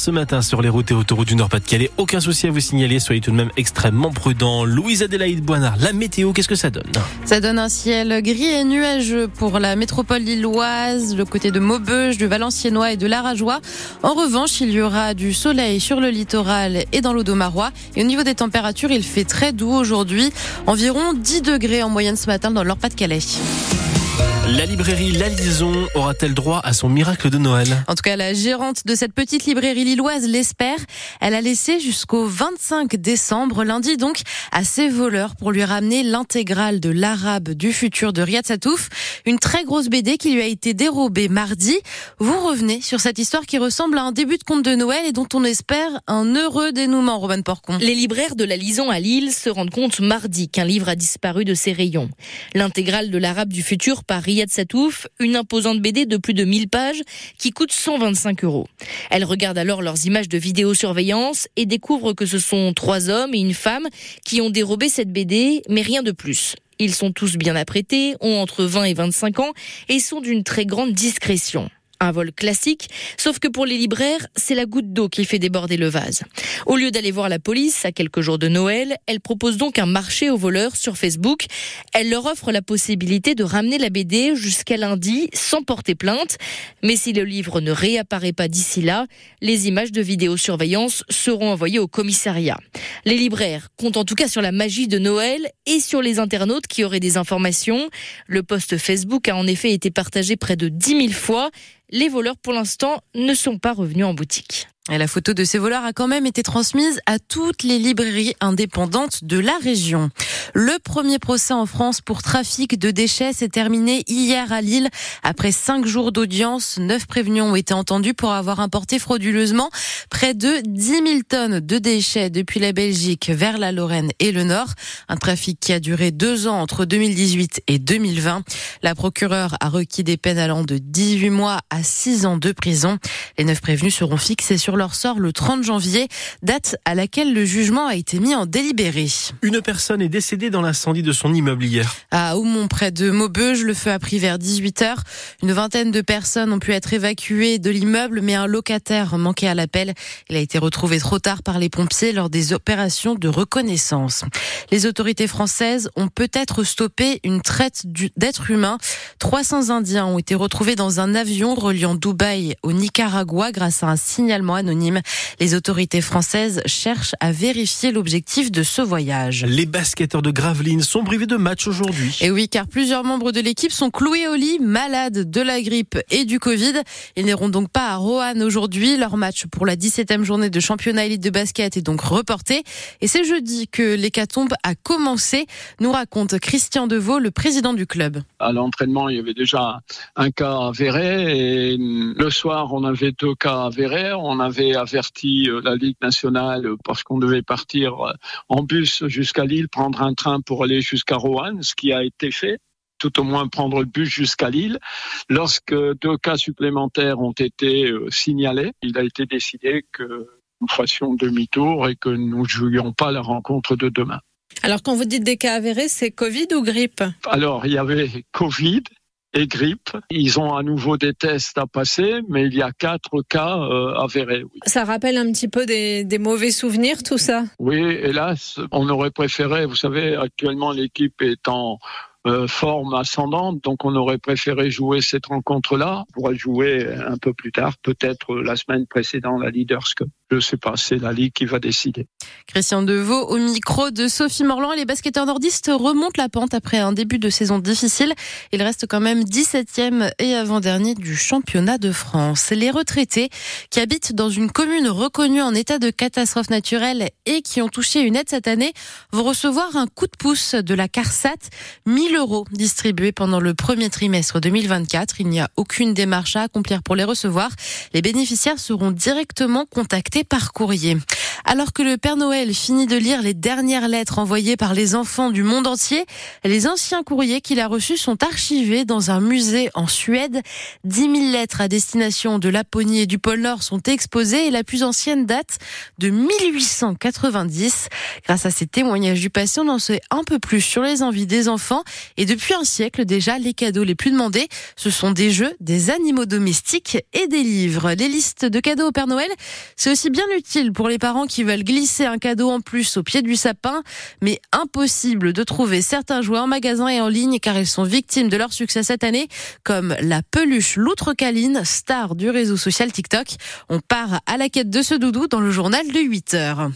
ce matin sur les routes et autoroutes du Nord-Pas-de-Calais. Aucun souci à vous signaler, soyez tout de même extrêmement prudents. Louise Adélaïde Boinard, la météo, qu'est-ce que ça donne Ça donne un ciel gris et nuageux pour la métropole lilloise, le côté de Maubeuge, du Valenciennois et de l'Arajois. En revanche, il y aura du soleil sur le littoral et dans l'Audomarois. Et au niveau des températures, il fait très doux aujourd'hui, environ 10 degrés en moyenne ce matin dans le Nord-Pas-de-Calais. La librairie La Lison aura-t-elle droit à son miracle de Noël? En tout cas, la gérante de cette petite librairie lilloise l'espère. Elle a laissé jusqu'au 25 décembre, lundi donc, à ses voleurs pour lui ramener l'intégrale de l'arabe du futur de Riyad Satouf, une très grosse BD qui lui a été dérobée mardi. Vous revenez sur cette histoire qui ressemble à un début de conte de Noël et dont on espère un heureux dénouement, Robin Porcon. Les libraires de la Lison à Lille se rendent compte mardi qu'un livre a disparu de ses rayons. L'intégrale de l'arabe du futur par Riyad Satouf, une imposante BD de plus de 1000 pages qui coûte 125 euros. Elle regarde alors leurs images de vidéosurveillance et découvre que ce sont trois hommes et une femme qui ont dérobé cette BD, mais rien de plus. Ils sont tous bien apprêtés, ont entre 20 et 25 ans et sont d'une très grande discrétion. Un vol classique, sauf que pour les libraires, c'est la goutte d'eau qui fait déborder le vase. Au lieu d'aller voir la police à quelques jours de Noël, elle propose donc un marché aux voleurs sur Facebook. Elle leur offre la possibilité de ramener la BD jusqu'à lundi sans porter plainte. Mais si le livre ne réapparaît pas d'ici là, les images de vidéosurveillance seront envoyées au commissariat. Les libraires comptent en tout cas sur la magie de Noël et sur les internautes qui auraient des informations. Le post Facebook a en effet été partagé près de 10 000 fois. Les voleurs, pour l'instant, ne sont pas revenus en boutique. La photo de ces voleurs a quand même été transmise à toutes les librairies indépendantes de la région. Le premier procès en France pour trafic de déchets s'est terminé hier à Lille. Après cinq jours d'audience, neuf prévenus ont été entendus pour avoir importé frauduleusement près de 10 000 tonnes de déchets depuis la Belgique vers la Lorraine et le Nord. Un trafic qui a duré deux ans entre 2018 et 2020. La procureure a requis des peines allant de 18 mois à 6 ans de prison. Les neuf prévenus seront fixés sur leur sort le 30 janvier, date à laquelle le jugement a été mis en délibéré. Une personne est décédée dans l'incendie de son immeuble hier. À Aumont, près de Maubeuge, le feu a pris vers 18h. Une vingtaine de personnes ont pu être évacuées de l'immeuble, mais un locataire manquait à l'appel. Il a été retrouvé trop tard par les pompiers lors des opérations de reconnaissance. Les autorités françaises ont peut-être stoppé une traite d'êtres humains. 300 Indiens ont été retrouvés dans un avion reliant Dubaï au Nicaragua grâce à un signalement anonyme. Les autorités françaises cherchent à vérifier l'objectif de ce voyage. Les basketteurs de Gravelines sont privés de match aujourd'hui. Et oui, car plusieurs membres de l'équipe sont cloués au lit, malades de la grippe et du Covid. Ils n'iront donc pas à Roanne aujourd'hui. Leur match pour la 17e journée de championnat élite de basket est donc reporté. Et c'est jeudi que l'hécatombe a commencé, nous raconte Christian Deveau, le président du club. À l'entraînement, il y avait déjà un cas avéré et le soir, on avait deux cas avérés. On avait averti euh, la Ligue nationale parce qu'on devait partir euh, en bus jusqu'à Lille, prendre un train pour aller jusqu'à Roanne, ce qui a été fait tout au moins prendre le bus jusqu'à Lille. Lorsque deux cas supplémentaires ont été euh, signalés, il a été décidé que nous fassions demi-tour et que nous ne jouions pas la rencontre de demain. Alors quand vous dites des cas avérés, c'est Covid ou grippe? Alors il y avait Covid, et grippe. Ils ont à nouveau des tests à passer, mais il y a quatre cas euh, avérés. Oui. Ça rappelle un petit peu des, des, mauvais souvenirs, tout ça? Oui, hélas, on aurait préféré, vous savez, actuellement l'équipe est en euh, forme ascendante, donc on aurait préféré jouer cette rencontre-là. On pourrait jouer un peu plus tard, peut-être la semaine précédente, la Leaders Cup. Je sais pas, c'est la Ligue qui va décider. Christian Deveau au micro de Sophie Morland. Les basketteurs nordistes remontent la pente après un début de saison difficile. Ils restent quand même 17e et avant-dernier du championnat de France. Les retraités qui habitent dans une commune reconnue en état de catastrophe naturelle et qui ont touché une aide cette année vont recevoir un coup de pouce de la CARSAT. 1000 euros distribués pendant le premier trimestre 2024. Il n'y a aucune démarche à accomplir pour les recevoir. Les bénéficiaires seront directement contactés par courrier. Alors que le Père Noël finit de lire les dernières lettres envoyées par les enfants du monde entier, les anciens courriers qu'il a reçus sont archivés dans un musée en Suède. 10 000 lettres à destination de Laponie et du pôle Nord sont exposées et la plus ancienne date de 1890. Grâce à ces témoignages du passé, on en sait un peu plus sur les envies des enfants et depuis un siècle déjà, les cadeaux les plus demandés, ce sont des jeux, des animaux domestiques et des livres. Les listes de cadeaux au Père Noël, c'est aussi bien utile pour les parents qui veulent glisser un cadeau en plus au pied du sapin, mais impossible de trouver certains jouets en magasin et en ligne car ils sont victimes de leur succès cette année, comme la peluche loutre caline, star du réseau social TikTok. On part à la quête de ce doudou dans le journal de 8 heures.